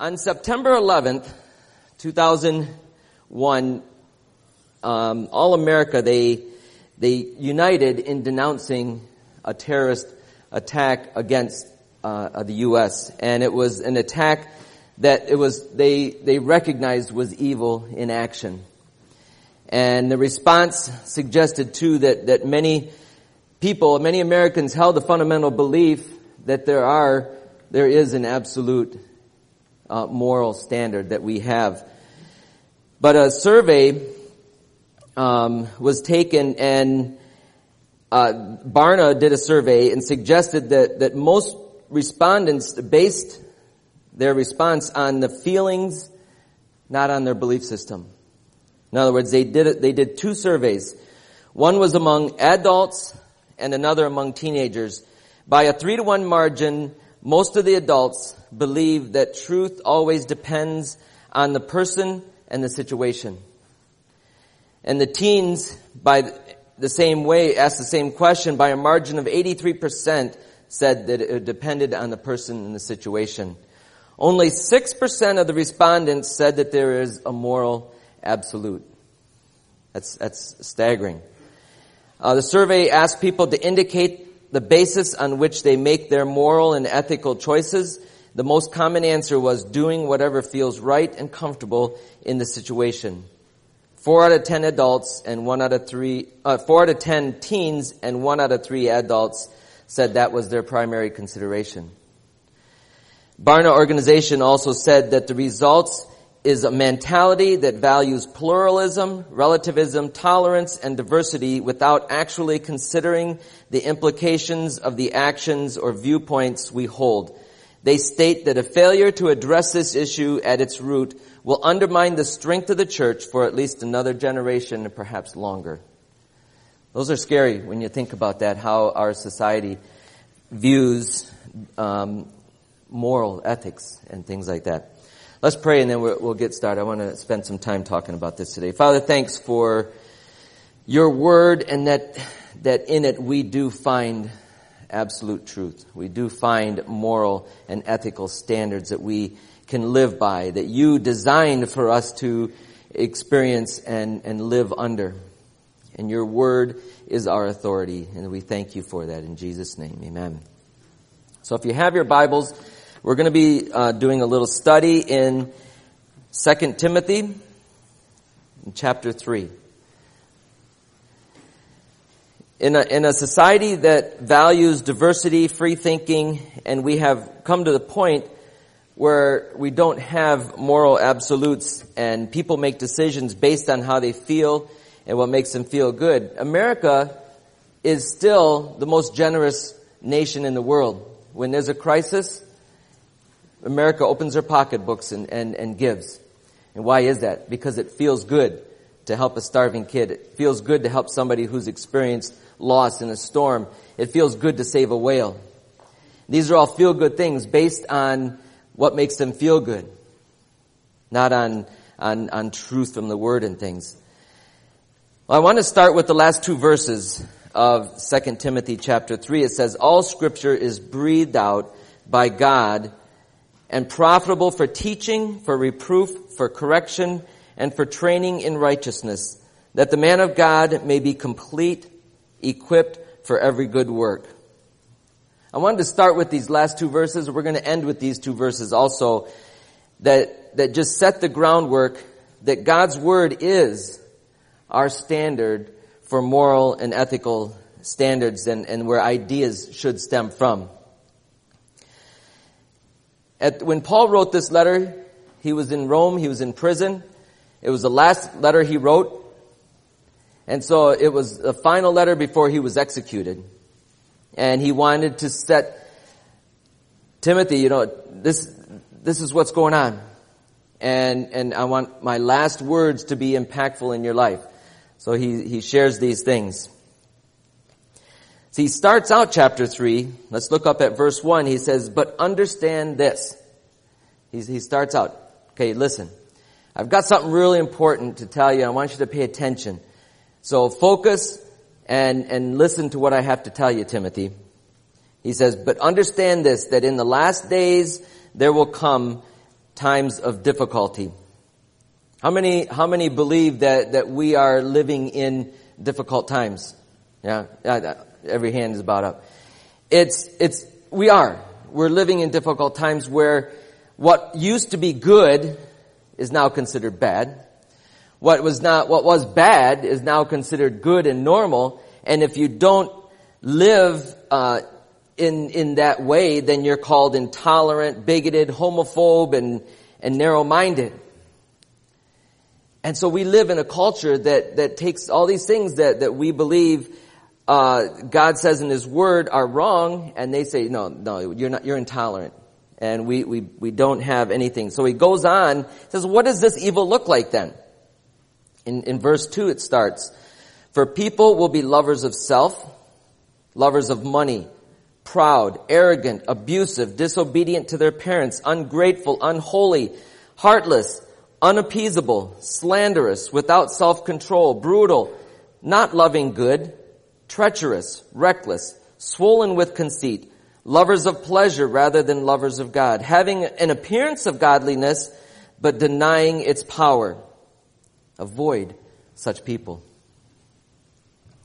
On September 11th, 2001, um, all America, they, they united in denouncing a terrorist attack against uh, the U.S. And it was an attack that it was, they, they recognized was evil in action. And the response suggested too that, that many people, many Americans held the fundamental belief that there are, there is an absolute uh, moral standard that we have. But a survey um, was taken and uh, Barna did a survey and suggested that, that most respondents based their response on the feelings, not on their belief system. In other words, they did they did two surveys. One was among adults and another among teenagers. By a three to one margin, most of the adults believe that truth always depends on the person and the situation. And the teens, by the same way, asked the same question by a margin of 83% said that it depended on the person and the situation. Only 6% of the respondents said that there is a moral absolute. That's, that's staggering. Uh, the survey asked people to indicate the basis on which they make their moral and ethical choices. The most common answer was doing whatever feels right and comfortable in the situation. Four out of ten adults and one out of three, uh, four out of ten teens and one out of three adults said that was their primary consideration. Barna organization also said that the results is a mentality that values pluralism, relativism, tolerance, and diversity without actually considering the implications of the actions or viewpoints we hold. They state that a failure to address this issue at its root will undermine the strength of the church for at least another generation and perhaps longer. Those are scary when you think about that, how our society views um, moral ethics and things like that. Let's pray and then we'll get started. I want to spend some time talking about this today. Father, thanks for your word and that, that in it we do find absolute truth. We do find moral and ethical standards that we can live by, that you designed for us to experience and, and live under. And your word is our authority, and we thank you for that in Jesus' name. Amen. So if you have your Bibles, we're going to be uh, doing a little study in 2 Timothy chapter 3. In a, in a society that values diversity, free thinking, and we have come to the point where we don't have moral absolutes and people make decisions based on how they feel and what makes them feel good. America is still the most generous nation in the world. When there's a crisis, America opens her pocketbooks and, and, and gives. And why is that? Because it feels good to help a starving kid. It feels good to help somebody who's experienced loss in a storm. It feels good to save a whale. These are all feel good things based on what makes them feel good, not on, on, on truth from the word and things. Well, I want to start with the last two verses of 2 Timothy chapter 3. It says, All scripture is breathed out by God and profitable for teaching, for reproof, for correction, and for training in righteousness, that the man of God may be complete, equipped for every good work. I wanted to start with these last two verses. We're going to end with these two verses also that, that just set the groundwork that God's word is our standard for moral and ethical standards and, and where ideas should stem from. At, when Paul wrote this letter, he was in Rome, he was in prison. It was the last letter he wrote. And so it was the final letter before he was executed. And he wanted to set Timothy, you know, this, this is what's going on. And, and I want my last words to be impactful in your life. So he, he shares these things. So he starts out chapter 3. Let's look up at verse 1. He says, But understand this. He's, he starts out, okay, listen. I've got something really important to tell you. I want you to pay attention. So focus and, and listen to what I have to tell you, Timothy. He says, But understand this, that in the last days there will come times of difficulty. How many, how many believe that, that we are living in difficult times? Yeah, every hand is about up. It's, it's, we are. We're living in difficult times where what used to be good is now considered bad. What was not, what was bad is now considered good and normal. And if you don't live, uh, in, in that way, then you're called intolerant, bigoted, homophobe, and, and narrow-minded. And so we live in a culture that, that takes all these things that, that we believe uh, God says in His Word are wrong, and they say, no, no, you're not, you're intolerant. And we, we, we don't have anything. So he goes on, says, what does this evil look like then? In, in verse 2 it starts, For people will be lovers of self, lovers of money, proud, arrogant, abusive, disobedient to their parents, ungrateful, unholy, heartless, unappeasable, slanderous, without self-control, brutal, not loving good, treacherous, reckless, swollen with conceit, lovers of pleasure rather than lovers of God, having an appearance of godliness, but denying its power. Avoid such people.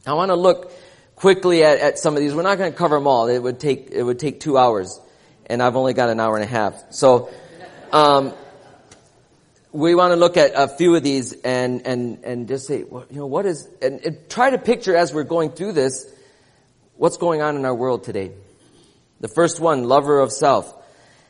I want to look quickly at, at some of these. We're not going to cover them all. It would take, it would take two hours, and I've only got an hour and a half. So, um, we want to look at a few of these and, and, and just say, well, you know, what is, and, and try to picture as we're going through this, what's going on in our world today. The first one, lover of self.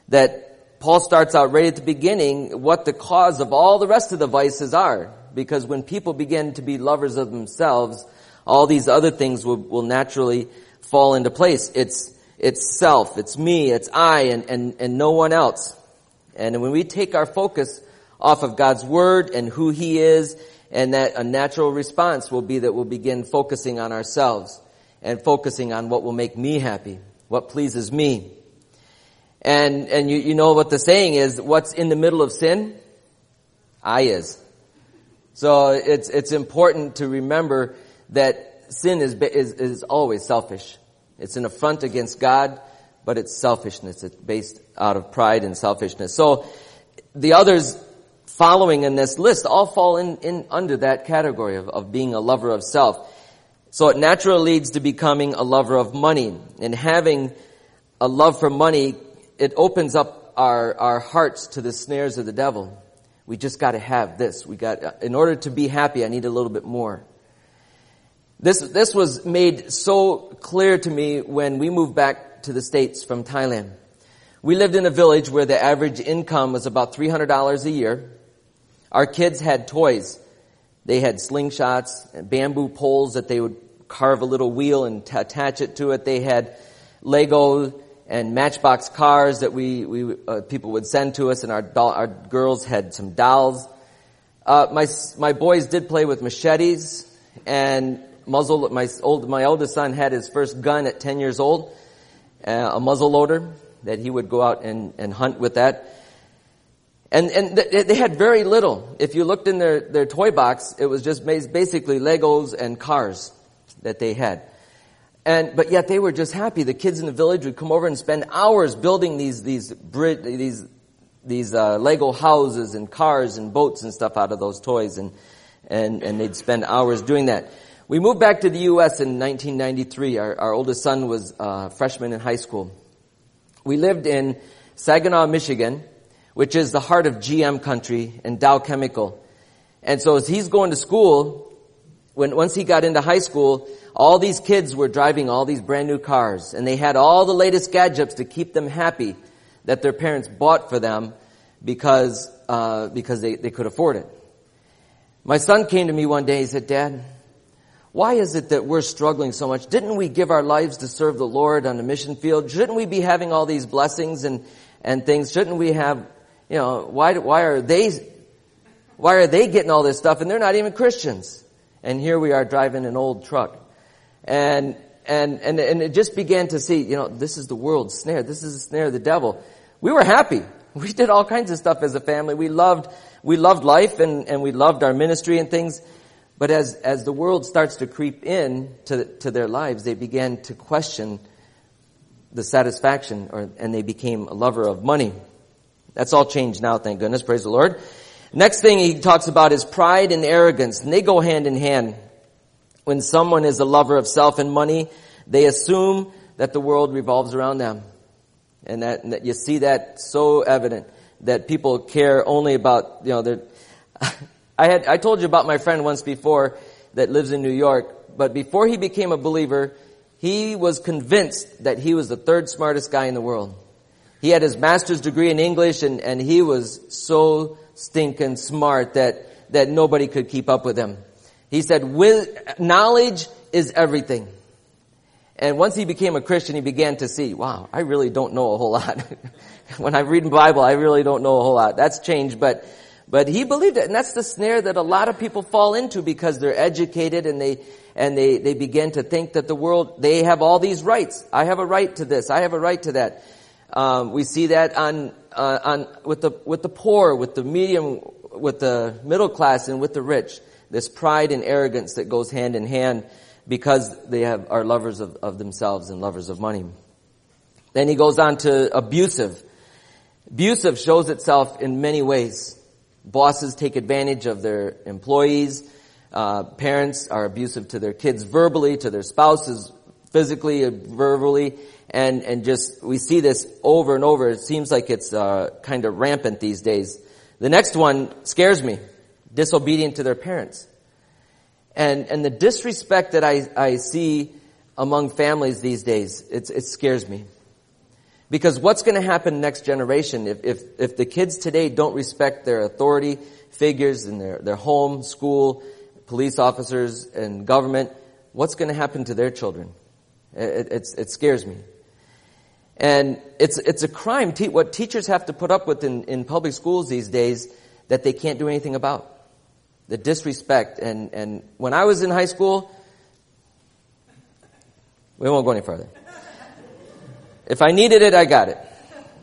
That Paul starts out right at the beginning what the cause of all the rest of the vices are. Because when people begin to be lovers of themselves, all these other things will, will naturally fall into place. It's, it's self, it's me, it's I, and, and, and no one else. And when we take our focus off of God's Word and who He is, and that a natural response will be that we'll begin focusing on ourselves and focusing on what will make me happy, what pleases me. And, and you, you know what the saying is, what's in the middle of sin? I is. So it's, it's important to remember that sin is, is, is always selfish. It's an affront against God, but it's selfishness. It's based out of pride and selfishness. So the others following in this list all fall in, in under that category of, of being a lover of self. So it naturally leads to becoming a lover of money. And having a love for money, it opens up our, our hearts to the snares of the devil. We just gotta have this. We got, in order to be happy, I need a little bit more. This, this was made so clear to me when we moved back to the States from Thailand. We lived in a village where the average income was about $300 a year. Our kids had toys. They had slingshots and bamboo poles that they would carve a little wheel and t- attach it to it. They had Lego and Matchbox cars that we, we uh, people would send to us, and our doll, our girls had some dolls. Uh, my my boys did play with machetes and muzzle. My old my oldest son had his first gun at ten years old, uh, a muzzle loader that he would go out and, and hunt with that. And, and they had very little. If you looked in their, their toy box, it was just basically Legos and cars that they had. And, but yet they were just happy. The kids in the village would come over and spend hours building these, these, these, these, uh, Lego houses and cars and boats and stuff out of those toys and, and, and they'd spend hours doing that. We moved back to the U.S. in 1993. Our, our oldest son was a uh, freshman in high school. We lived in Saginaw, Michigan, which is the heart of GM country and Dow Chemical. And so as he's going to school, when, once he got into high school, all these kids were driving all these brand new cars and they had all the latest gadgets to keep them happy that their parents bought for them because, uh, because they, they could afford it. My son came to me one day, he said, Dad, why is it that we're struggling so much? Didn't we give our lives to serve the Lord on the mission field? Shouldn't we be having all these blessings and, and things? Shouldn't we have you know, why, why are they, why are they getting all this stuff and they're not even Christians? And here we are driving an old truck. And, and, and, and it just began to see, you know, this is the world's snare. This is the snare of the devil. We were happy. We did all kinds of stuff as a family. We loved, we loved life and, and we loved our ministry and things. But as, as the world starts to creep in to, to their lives, they began to question the satisfaction or, and they became a lover of money That's all changed now, thank goodness. Praise the Lord. Next thing he talks about is pride and arrogance, and they go hand in hand. When someone is a lover of self and money, they assume that the world revolves around them. And that, and that you see that so evident that people care only about, you know, I had, I told you about my friend once before that lives in New York, but before he became a believer, he was convinced that he was the third smartest guy in the world. He had his master's degree in English and, and he was so stinking smart that, that nobody could keep up with him. He said, knowledge is everything. And once he became a Christian, he began to see, wow, I really don't know a whole lot. when I read the Bible, I really don't know a whole lot. That's changed, but, but he believed it. And that's the snare that a lot of people fall into because they're educated and they, and they, they begin to think that the world, they have all these rights. I have a right to this. I have a right to that. Um, we see that on, uh, on, with the, with the poor, with the medium, with the middle class and with the rich. This pride and arrogance that goes hand in hand because they have, are lovers of, of themselves and lovers of money. Then he goes on to abusive. Abusive shows itself in many ways. Bosses take advantage of their employees. Uh, parents are abusive to their kids verbally, to their spouses physically, verbally, and and just we see this over and over. It seems like it's uh, kind of rampant these days. The next one scares me: disobedient to their parents. And, and the disrespect that I, I see among families these days, it, it scares me. Because what's going to happen next generation if, if, if the kids today don't respect their authority figures in their, their home, school, police officers, and government, what's going to happen to their children? It, it, it scares me. And it's, it's a crime, te- what teachers have to put up with in, in public schools these days that they can't do anything about the disrespect. And, and when I was in high school, we won't go any further. If I needed it, I got it.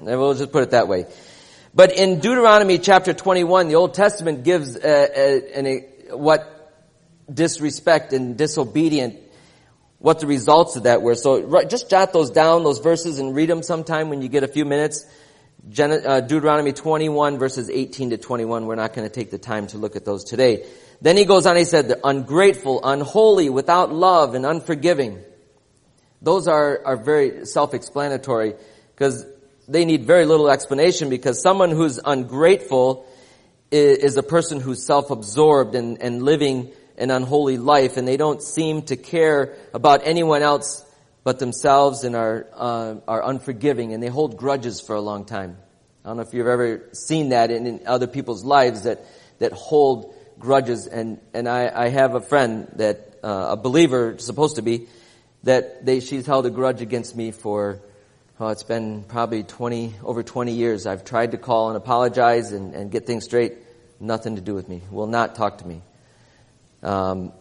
And we'll just put it that way. But in Deuteronomy chapter 21, the Old Testament gives a, what disrespect and disobedient, what the results of that were. So just jot those down, those verses, and read them sometime when you get a few minutes. Uh, Deuteronomy 21 verses 18 to 21. We're not going to take the time to look at those today. Then he goes on, he said, the ungrateful, unholy, without love, and unforgiving. Those are, are very self-explanatory because they need very little explanation because someone who's ungrateful is, is a person who's self-absorbed and, and living an unholy life and they don't seem to care about anyone else but themselves and are, uh, are unforgiving and they hold grudges for a long time. I don't know if you've ever seen that in, in other people's lives that, that hold grudges. And, and I, I have a friend that, uh, a believer, supposed to be, that they, she's held a grudge against me for, oh, it's been probably 20, over 20 years. I've tried to call and apologize and, and get things straight. Nothing to do with me. Will not talk to me. Um,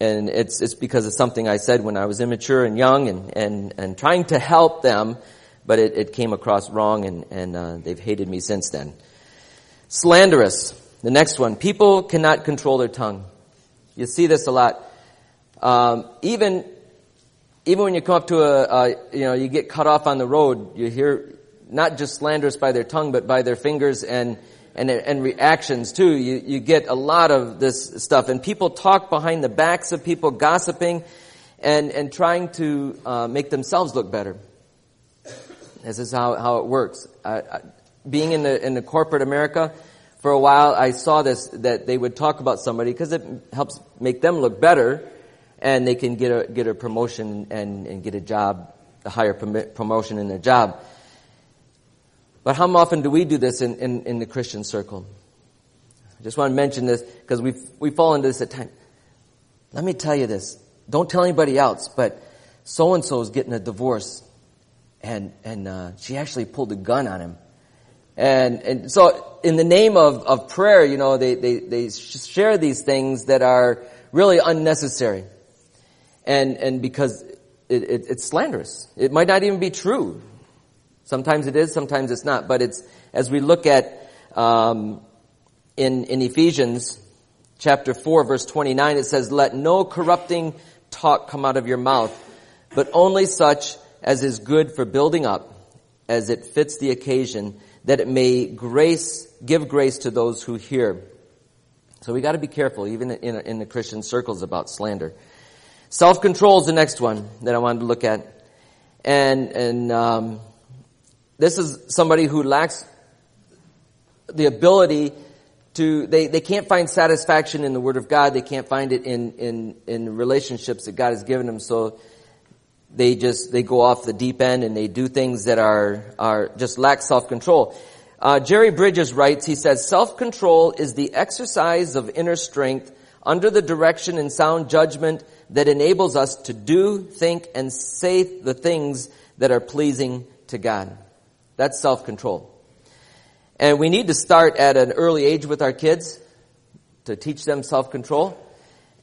and it's, it's because of something I said when I was immature and young and, and, and trying to help them, but it, it came across wrong and, and uh, they've hated me since then. Slanderous. The next one. People cannot control their tongue. You see this a lot. Um, even, even when you come up to a, a, you know, you get cut off on the road, you hear not just slanderous by their tongue, but by their fingers and, and, and reactions too. You, you get a lot of this stuff. And people talk behind the backs of people, gossiping and, and trying to uh, make themselves look better. This is how, how it works. I, being in the, in the corporate America, for a while I saw this, that they would talk about somebody because it helps make them look better and they can get a, get a promotion and, and get a job, a higher promotion in their job. But how often do we do this in, in, in the Christian circle? I just want to mention this because we we fall into this at times. Let me tell you this. Don't tell anybody else, but so and so is getting a divorce, and and uh, she actually pulled a gun on him, and and so in the name of of prayer, you know, they they they share these things that are really unnecessary, and and because it, it, it's slanderous. It might not even be true. Sometimes it is, sometimes it's not. But it's as we look at um, in in Ephesians chapter four, verse twenty nine, it says, "Let no corrupting talk come out of your mouth, but only such as is good for building up, as it fits the occasion, that it may grace, give grace to those who hear. So we got to be careful, even in, in the Christian circles, about slander. Self-control is the next one that I wanted to look at. And, and, um, this is somebody who lacks the ability to, they, they can't find satisfaction in the Word of God. They can't find it in, in, in relationships that God has given them. So they just, they go off the deep end and they do things that are, are just lack self-control. Uh, Jerry Bridges writes, he says, self-control is the exercise of inner strength under the direction and sound judgment that enables us to do, think, and say the things that are pleasing to God. That's self-control. And we need to start at an early age with our kids to teach them self-control.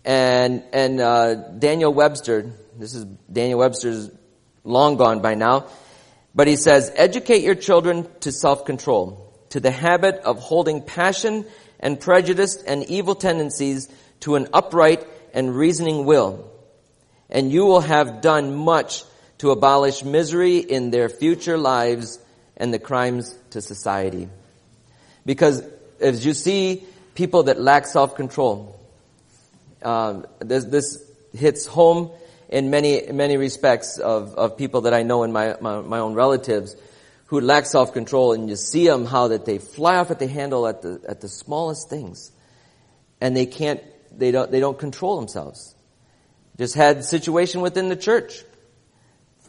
And, and, uh, Daniel Webster, this is Daniel Webster's long gone by now, but he says, educate your children to self-control, to the habit of holding passion and prejudice and evil tendencies to an upright and reasoning will. And you will have done much to abolish misery in their future lives and the crimes to society. Because as you see people that lack self-control, um, this, this, hits home in many many respects of, of people that I know in my, my, my own relatives who lack self-control, and you see them how that they fly off at the handle at the at the smallest things, and they can't they don't they don't control themselves. Just had situation within the church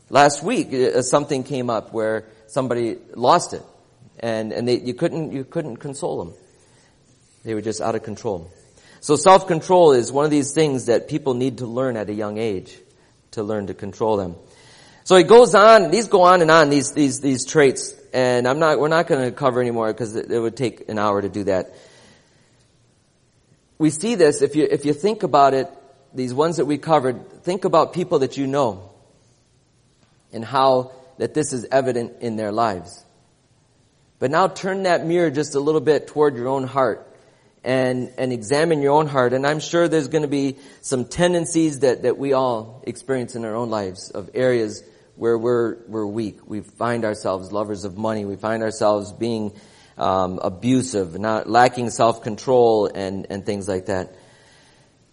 last week. Uh, something came up where somebody lost it, and and they, you couldn't you couldn't console them. They were just out of control. So self-control is one of these things that people need to learn at a young age to learn to control them. So it goes on, these go on and on, these, these, these traits, and I'm not, we're not going to cover anymore because it, it would take an hour to do that. We see this, if you, if you think about it, these ones that we covered, think about people that you know and how that this is evident in their lives. But now turn that mirror just a little bit toward your own heart and, and examine your own heart. And I'm sure there's going to be some tendencies that, that we all experience in our own lives of areas where we're, we're weak. We find ourselves lovers of money. We find ourselves being um, abusive, not lacking self-control and, and things like that.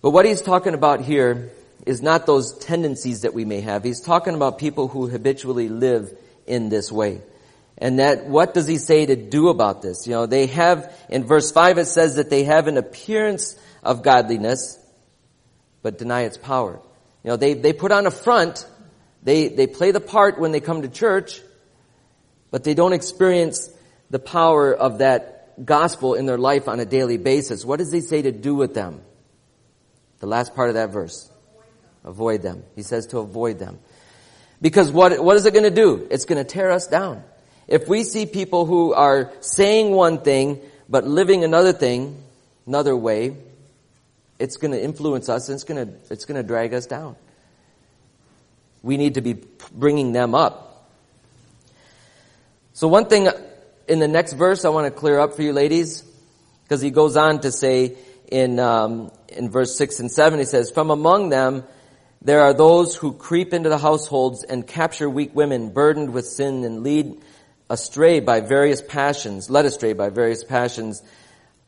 But what he's talking about here is not those tendencies that we may have. He's talking about people who habitually live in this way. And that, what does he say to do about this? You know, they have, in verse 5 it says that they have an appearance of godliness, but deny its power. You know, they, they put on a front, they, they play the part when they come to church, but they don't experience the power of that gospel in their life on a daily basis. What does he say to do with them? The last part of that verse. Avoid them. He says to avoid them. Because what, what is it going to do? It's going to tear us down. If we see people who are saying one thing, but living another thing, another way, it's going to influence us and it's going to, it's going to drag us down. We need to be bringing them up. So one thing in the next verse I want to clear up for you ladies, because he goes on to say in, um, in verse 6 and 7, he says, From among them there are those who creep into the households and capture weak women burdened with sin and lead astray by various passions, led astray by various passions,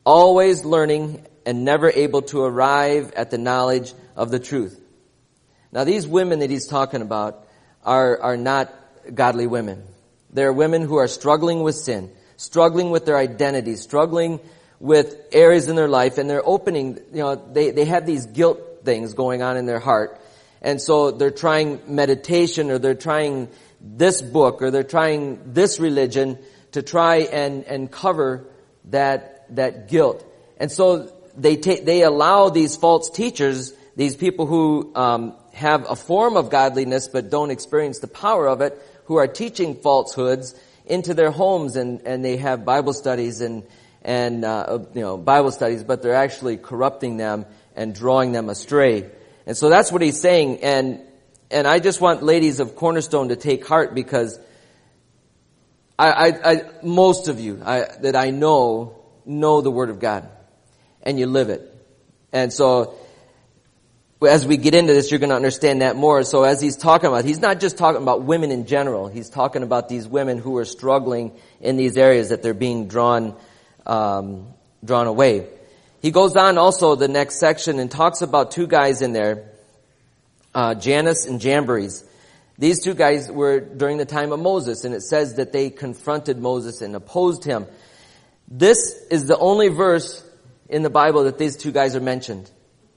always learning and never able to arrive at the knowledge of the truth. Now these women that he's talking about are, are not godly women. They're women who are struggling with sin, struggling with their identity, struggling with areas in their life, and they're opening, you know, they, they have these guilt things going on in their heart. And so they're trying meditation or they're trying this book or they're trying this religion to try and, and cover that, that guilt. And so they take, they allow these false teachers, these people who, um, have a form of godliness but don't experience the power of it, who are teaching falsehoods into their homes and, and they have Bible studies and, and, uh, you know, Bible studies, but they're actually corrupting them and drawing them astray. And so that's what he's saying. And and I just want ladies of Cornerstone to take heart because I, I, I most of you I, that I know know the Word of God, and you live it. And so as we get into this, you're going to understand that more. So as he's talking about, he's not just talking about women in general. He's talking about these women who are struggling in these areas that they're being drawn, um, drawn away. He goes on also the next section and talks about two guys in there, uh, Jannes and Jambres. These two guys were during the time of Moses, and it says that they confronted Moses and opposed him. This is the only verse in the Bible that these two guys are mentioned.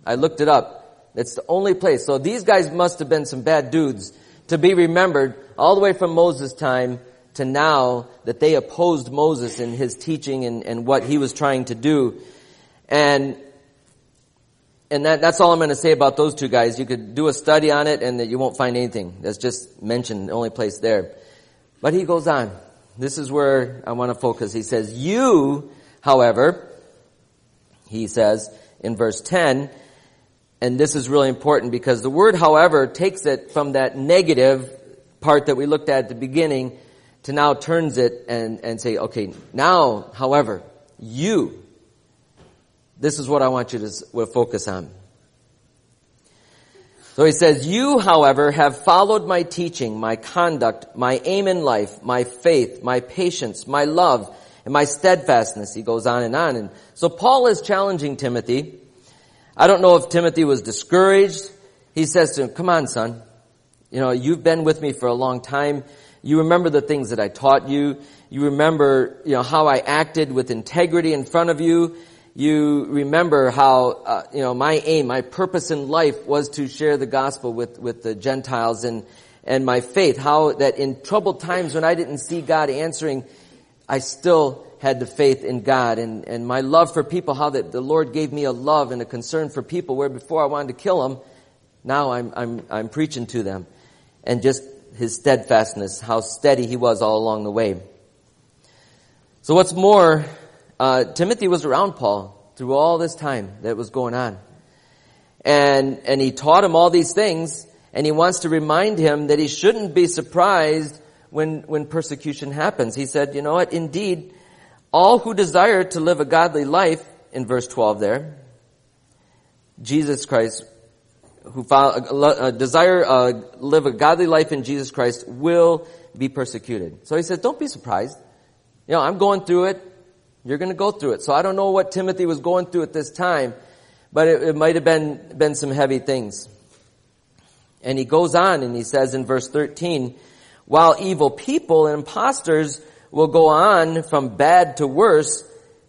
I looked it up. It's the only place. So these guys must have been some bad dudes to be remembered all the way from Moses' time to now that they opposed Moses and his teaching and, and what he was trying to do. And and that, that's all I'm going to say about those two guys. You could do a study on it and that you won't find anything. That's just mentioned, the only place there. But he goes on. This is where I want to focus. He says, you, however, he says in verse 10, and this is really important because the word however takes it from that negative part that we looked at at the beginning to now turns it and, and say, okay, now, however, you, this is what I want you to focus on. So he says, you, however, have followed my teaching, my conduct, my aim in life, my faith, my patience, my love, and my steadfastness. He goes on and on. And so Paul is challenging Timothy. I don't know if Timothy was discouraged. He says to him, come on, son. You know, you've been with me for a long time. You remember the things that I taught you. You remember, you know, how I acted with integrity in front of you you remember how, uh, you know, my aim, my purpose in life was to share the gospel with, with the Gentiles and, and my faith, how that in troubled times when I didn't see God answering, I still had the faith in God and, and my love for people, how that the Lord gave me a love and a concern for people where before I wanted to kill them, now I'm, I'm, I'm preaching to them. And just his steadfastness, how steady he was all along the way. So what's more, uh, Timothy was around Paul through all this time that was going on. And, and he taught him all these things, and he wants to remind him that he shouldn't be surprised when, when persecution happens. He said, you know what, indeed, all who desire to live a godly life, in verse 12 there, Jesus Christ, who follow, uh, desire uh, live a godly life in Jesus Christ will be persecuted. So he said, don't be surprised. You know, I'm going through it. You're going to go through it. So I don't know what Timothy was going through at this time, but it, it might have been, been some heavy things. And he goes on and he says in verse 13, while evil people and impostors will go on from bad to worse,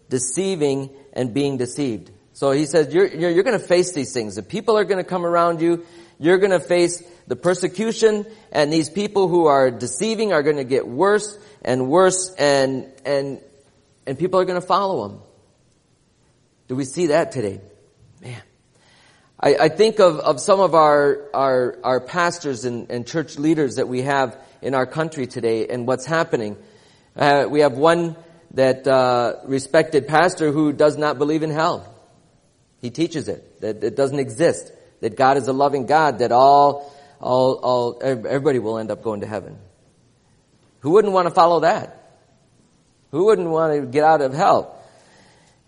deceiving and being deceived. So he says, you're, you're, you're going to face these things. The people are going to come around you. You're going to face the persecution and these people who are deceiving are going to get worse and worse and, and and people are going to follow him. Do we see that today? Man. I, I think of, of some of our, our, our pastors and, and church leaders that we have in our country today and what's happening. Uh, we have one that uh, respected pastor who does not believe in hell. He teaches it that it doesn't exist. That God is a loving God. That all, all, all, everybody will end up going to heaven. Who wouldn't want to follow that? Who wouldn't want to get out of hell?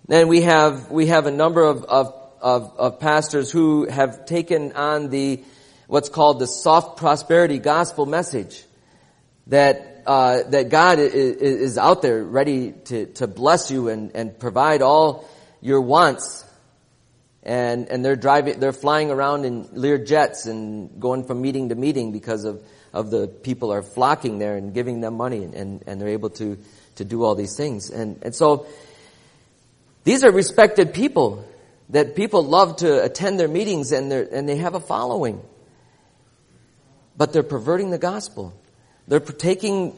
Then we have, we have a number of, of, of, of pastors who have taken on the, what's called the soft prosperity gospel message. That, uh, that God is, is out there ready to, to bless you and, and provide all your wants. And, and they're driving, they're flying around in Lear jets and going from meeting to meeting because of, of the people are flocking there and giving them money and, and, and they're able to, to do all these things. And, and so, these are respected people that people love to attend their meetings and, and they have a following. But they're perverting the gospel. They're taking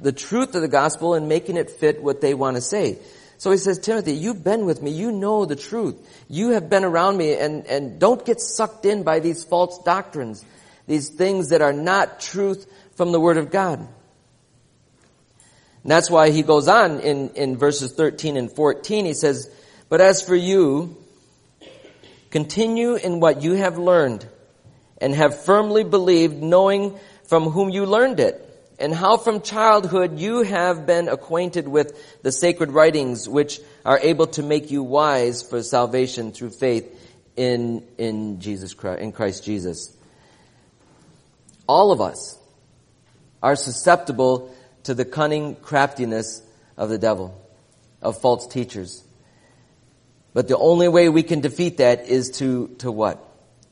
the truth of the gospel and making it fit what they want to say. So he says, Timothy, you've been with me. You know the truth. You have been around me and, and don't get sucked in by these false doctrines, these things that are not truth from the Word of God. And that's why he goes on in, in verses 13 and 14. He says, But as for you, continue in what you have learned and have firmly believed, knowing from whom you learned it, and how from childhood you have been acquainted with the sacred writings which are able to make you wise for salvation through faith in, in Jesus Christ, in Christ Jesus. All of us are susceptible to the cunning craftiness of the devil, of false teachers. But the only way we can defeat that is to, to what?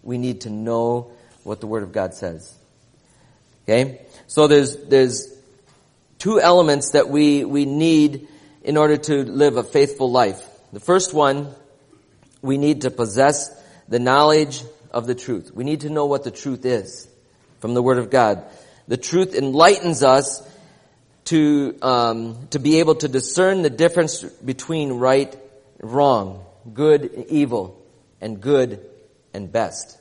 We need to know what the Word of God says. Okay? So there's, there's two elements that we, we need in order to live a faithful life. The first one, we need to possess the knowledge of the truth. We need to know what the truth is from the Word of God. The truth enlightens us to, um, to be able to discern the difference between right and wrong, good and evil, and good and best.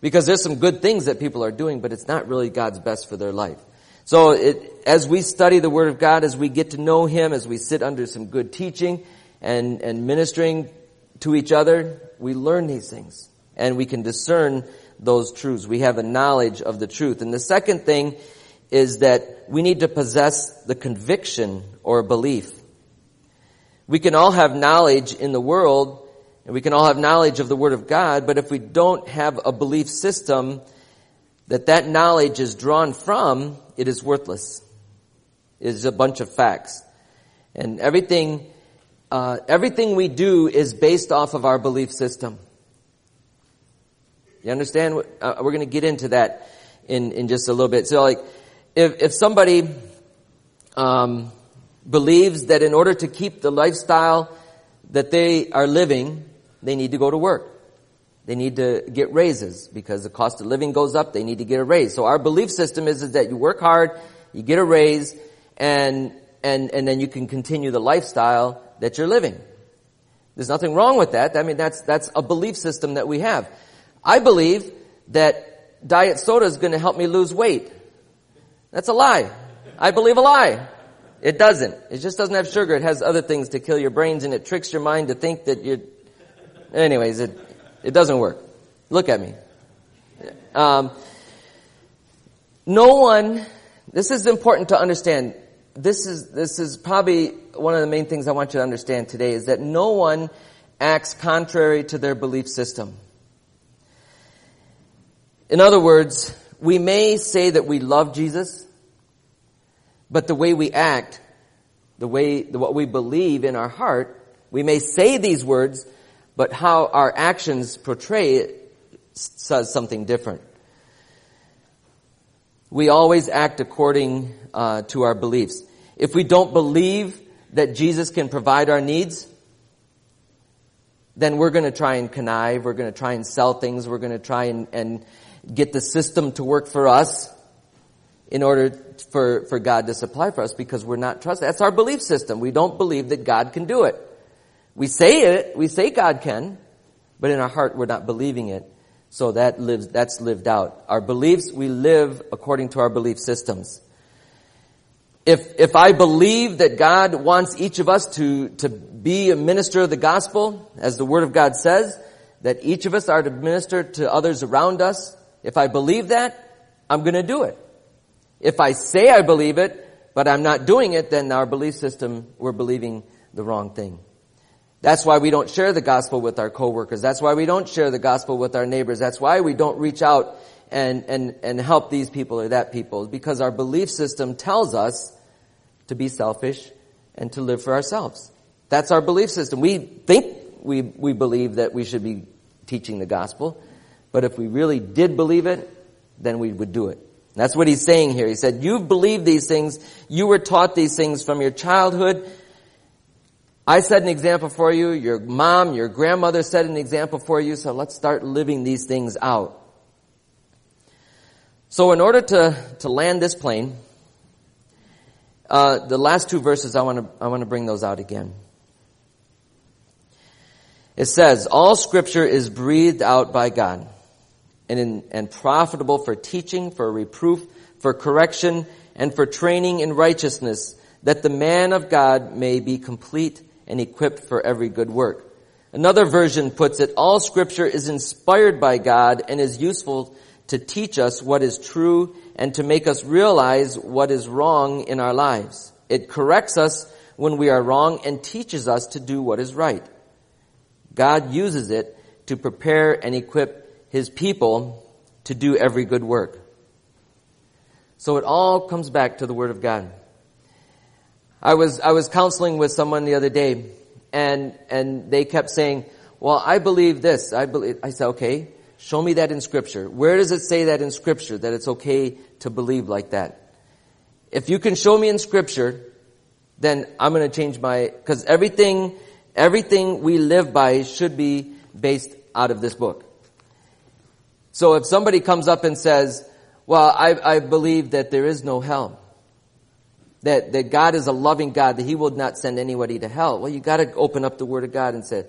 Because there's some good things that people are doing, but it's not really God's best for their life. So it, as we study the Word of God, as we get to know Him, as we sit under some good teaching and, and ministering to each other, we learn these things. And we can discern those truths. We have a knowledge of the truth. And the second thing is that we need to possess the conviction or belief. We can all have knowledge in the world, and we can all have knowledge of the Word of God, but if we don't have a belief system that that knowledge is drawn from, it is worthless. It is a bunch of facts. And everything, uh, everything we do is based off of our belief system. You understand? Uh, we're going to get into that in, in just a little bit. So like, if, if somebody, um, believes that in order to keep the lifestyle that they are living, they need to go to work. They need to get raises because the cost of living goes up. They need to get a raise. So our belief system is, is that you work hard, you get a raise, and, and, and then you can continue the lifestyle that you're living. There's nothing wrong with that. I mean, that's, that's a belief system that we have. I believe that diet soda is going to help me lose weight. That's a lie. I believe a lie. It doesn't. It just doesn't have sugar. It has other things to kill your brains and it tricks your mind to think that you're, anyways, it, it doesn't work. Look at me. Um, no one, this is important to understand. This is, this is probably one of the main things I want you to understand today is that no one acts contrary to their belief system. In other words, we may say that we love Jesus, but the way we act, the way, what we believe in our heart, we may say these words, but how our actions portray it says something different. We always act according uh, to our beliefs. If we don't believe that Jesus can provide our needs, then we're going to try and connive. We're going to try and sell things. We're going to try and, and get the system to work for us in order for, for God to supply for us because we're not trusting. That's our belief system. We don't believe that God can do it. We say it, we say God can, but in our heart we're not believing it. So that lives, that's lived out. Our beliefs, we live according to our belief systems. If, if I believe that God wants each of us to, to be a minister of the gospel, as the word of God says, that each of us are to minister to others around us, if I believe that, I'm gonna do it. If I say I believe it, but I'm not doing it, then our belief system, we're believing the wrong thing. That's why we don't share the gospel with our coworkers. That's why we don't share the gospel with our neighbors. That's why we don't reach out and, and, and help these people or that people. Because our belief system tells us to be selfish and to live for ourselves. That's our belief system. We think we, we believe that we should be teaching the gospel. But if we really did believe it, then we would do it. That's what he's saying here. He said, you've believed these things. You were taught these things from your childhood. I set an example for you, your mom, your grandmother set an example for you, so let's start living these things out. So in order to, to land this plane, uh, the last two verses, I want to I want to bring those out again. It says, "All Scripture is breathed out by God, and in, and profitable for teaching, for reproof, for correction, and for training in righteousness, that the man of God may be complete, and equipped for every good work. Another version puts it, all scripture is inspired by God and is useful to teach us what is true and to make us realize what is wrong in our lives. It corrects us when we are wrong and teaches us to do what is right. God uses it to prepare and equip his people to do every good work. So it all comes back to the Word of God. I was, I was counseling with someone the other day and, and they kept saying, well, I believe this. I believe, I said, okay, show me that in scripture. Where does it say that in scripture that it's okay to believe like that? If you can show me in scripture, then I'm going to change my, cause everything, everything we live by should be based out of this book. So if somebody comes up and says, well, I, I believe that there is no hell. That, that God is a loving God, that He will not send anybody to hell. Well, you gotta open up the Word of God and say,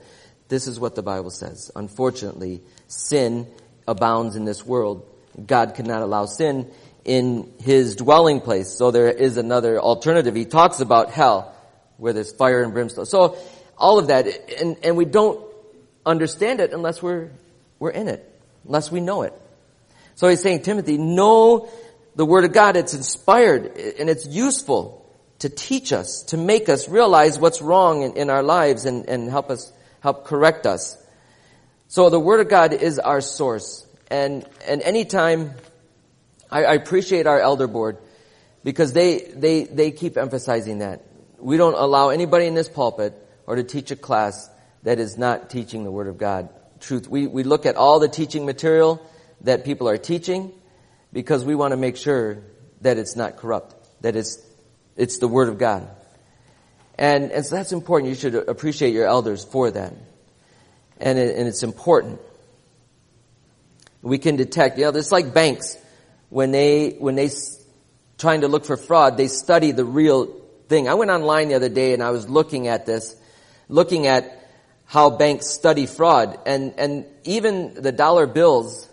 this is what the Bible says. Unfortunately, sin abounds in this world. God cannot allow sin in His dwelling place. So there is another alternative. He talks about hell, where there's fire and brimstone. So, all of that, and, and we don't understand it unless we're, we're in it, unless we know it. So he's saying, Timothy, know the Word of God. It's inspired and it's useful to teach us, to make us realize what's wrong in, in our lives and, and help us, help correct us. So the Word of God is our source. And, and anytime, I, I appreciate our elder board because they, they, they keep emphasizing that. We don't allow anybody in this pulpit or to teach a class that is not teaching the Word of God. Truth. We, we look at all the teaching material that people are teaching because we want to make sure that it's not corrupt, that it's, it's the Word of God. And, and so that's important. You should appreciate your elders for that. And, it, and it's important. We can detect, you know, it's like banks. When they, when they trying to look for fraud, they study the real thing. I went online the other day and I was looking at this, looking at how banks study fraud. And, and even the dollar bills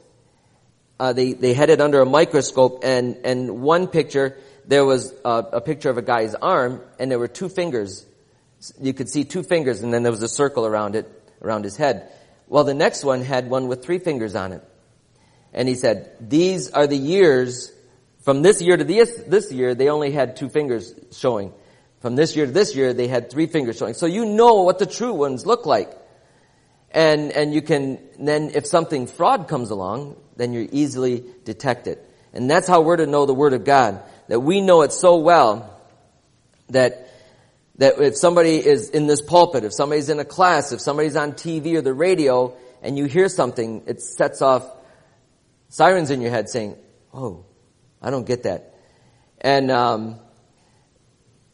uh, they, they had it under a microscope and, and one picture, there was a, a picture of a guy's arm and there were two fingers. You could see two fingers and then there was a circle around it, around his head. Well, the next one had one with three fingers on it. And he said, these are the years, from this year to this, this year, they only had two fingers showing. From this year to this year, they had three fingers showing. So you know what the true ones look like. And, and you can, then if something fraud comes along, then you easily detect it. And that's how we're to know the Word of God. That we know it so well that that if somebody is in this pulpit, if somebody's in a class, if somebody's on TV or the radio, and you hear something, it sets off sirens in your head saying, "Oh, I don't get that." And um,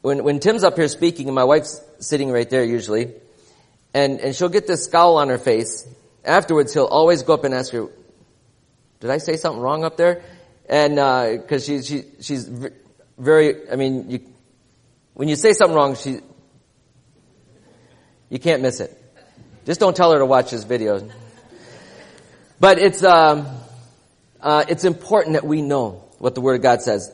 when when Tim's up here speaking, and my wife's sitting right there usually, and and she'll get this scowl on her face. Afterwards, he'll always go up and ask her, did I say something wrong up there? And uh, she, she she's very, I mean, you, when you say something wrong, she you can't miss it. Just don't tell her to watch this video. But it's um, uh, it's important that we know what the Word of God says.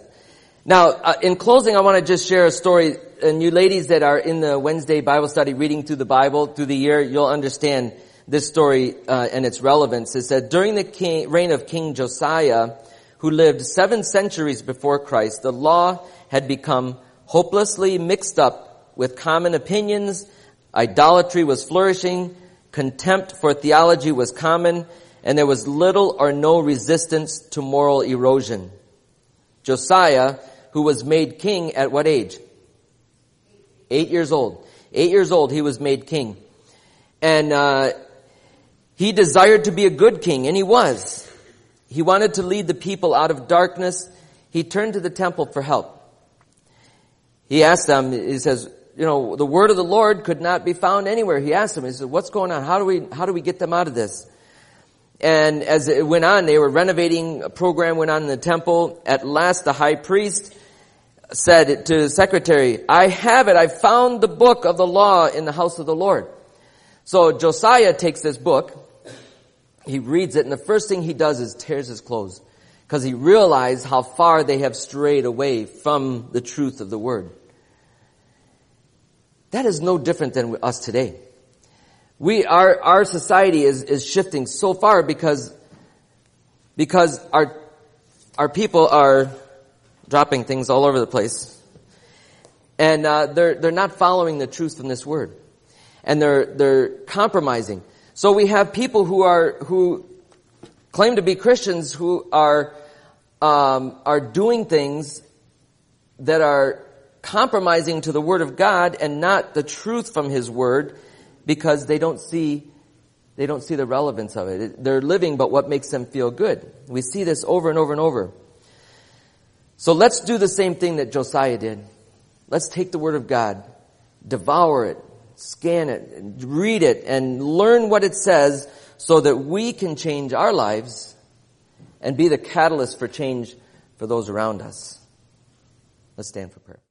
Now, uh, in closing, I want to just share a story. And you ladies that are in the Wednesday Bible study, reading through the Bible through the year, you'll understand this story uh, and its relevance is that during the king, reign of King Josiah, who lived seven centuries before Christ, the law had become hopelessly mixed up with common opinions, idolatry was flourishing, contempt for theology was common, and there was little or no resistance to moral erosion. Josiah, who was made king at what age? Eight years old. Eight years old, he was made king. And uh, he desired to be a good king, and he was. He wanted to lead the people out of darkness. He turned to the temple for help. He asked them, he says, you know, the word of the Lord could not be found anywhere. He asked them, he said, what's going on? How do we, how do we get them out of this? And as it went on, they were renovating, a program went on in the temple. At last, the high priest said to the secretary, I have it. I found the book of the law in the house of the Lord. So Josiah takes this book he reads it and the first thing he does is tears his clothes because he realized how far they have strayed away from the truth of the word. That is no different than us today. We, our, our society is, is shifting so far because, because our, our people are dropping things all over the place. And, uh, they're, they're not following the truth from this word. And they're, they're compromising. So we have people who are, who claim to be Christians who are, um, are doing things that are compromising to the Word of God and not the truth from His Word because they don't see they don't see the relevance of it. They're living but what makes them feel good. We see this over and over and over. So let's do the same thing that Josiah did. Let's take the Word of God, devour it, scan it, read it, and learn what it says so that we can change our lives and be the catalyst for change for those around us. Let's stand for prayer.